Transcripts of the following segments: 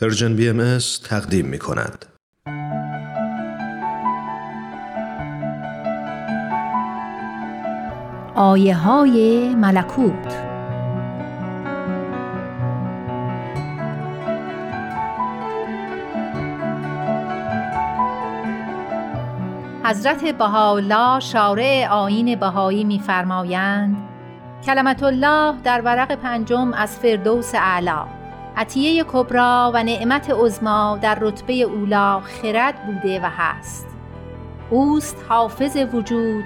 Persian BM تقدیم می کند. آیه های ملکوت حضرت بهاءالله شارع آیین بهایی می‌فرمایند کلمت الله در ورق پنجم از فردوس اعلی عطیه کبرا و نعمت عظما در رتبه اولا خرد بوده و هست. اوست حافظ وجود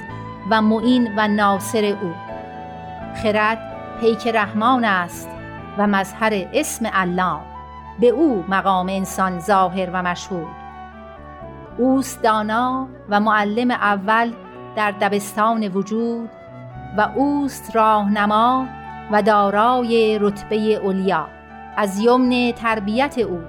و معین و ناصر او. خرد پیک رحمان است و مظهر اسم الله به او مقام انسان ظاهر و مشهود اوست دانا و معلم اول در دبستان وجود و اوست راهنما و دارای رتبه علیا از یمن تربیت او.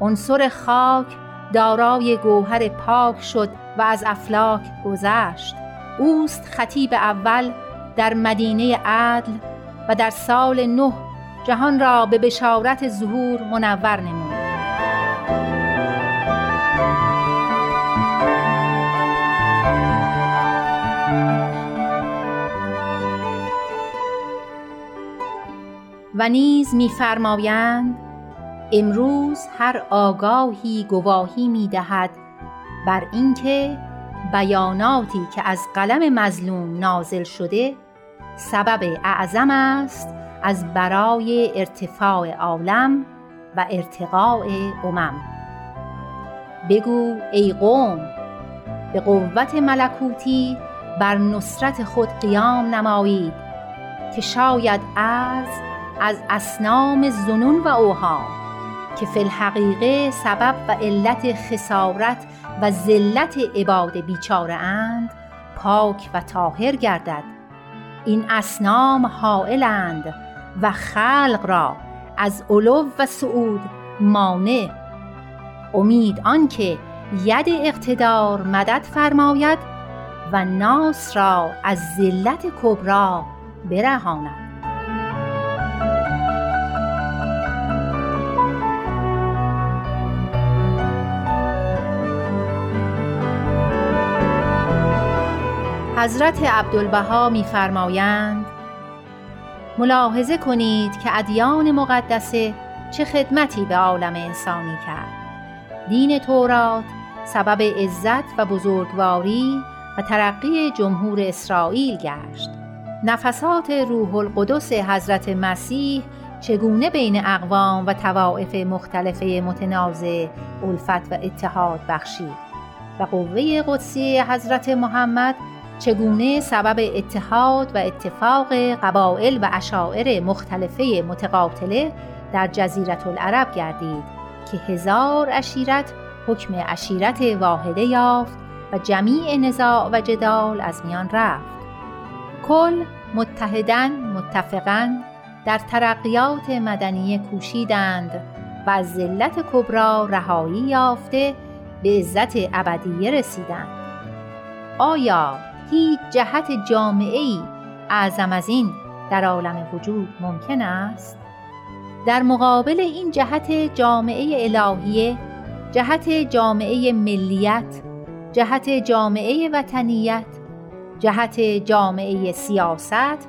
عنصر خاک دارای گوهر پاک شد و از افلاک گذشت. اوست خطیب اول در مدینه عدل و در سال نه جهان را به بشارت ظهور منور نمود. و نیز می‌فرمایند امروز هر آگاهی گواهی می‌دهد بر اینکه بیاناتی که از قلم مظلوم نازل شده سبب اعظم است از برای ارتفاع عالم و ارتقاء امم. بگو ای قوم به قوت ملکوتی بر نصرت خود قیام نمایید که شاید ارز از اصنام ظنون و اوهام که فی الحقیقه سبب و علت خسارت و ذلت عباد بیچاره اند پاک و طاهر گردد. این اصنام حائلند و خلق را از علو و صعود مانع. امید آنکه ید اقتدار مدد فرماید و ناس را از ذلت کبری برهاند. حضرت عبدالبها می‌فرمایند ملاحظه کنید که ادیان مقدسه چه خدمتی به عالم انسانی کرد. دین تورات سبب عزت و بزرگواری و ترقی جمهور اسرائیل گشت. نفسات روح القدس حضرت مسیح چگونه بین اقوام و توائف مختلف متنازع الفت و اتحاد بخشید؟ و قوه قدسی حضرت محمد چگونه سبب اتحاد و اتفاق قبایل و اشاعر مختلفه متقاتله در جزیرت العرب گردید که هزار اشیرت حکم اشیرت واحده یافت و جمیع نزاع و جدال از میان رفت. کل متحدن متفقا در ترقیات مدنی کوشیدند و از ذلت کبرا رهایی یافته به عزت ابدیه رسیدند. آیا هیچ جهت جامعه ای اعظم از این در عالم وجود ممکن است؟ در مقابل این جهت جامعه الهیه جهت جامعه ملیت جهت جامعه وطنیت جهت جامعه سیاست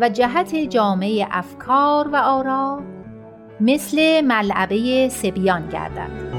و جهت جامعه افکار و آرا مثل ملعبه سبیان گردد.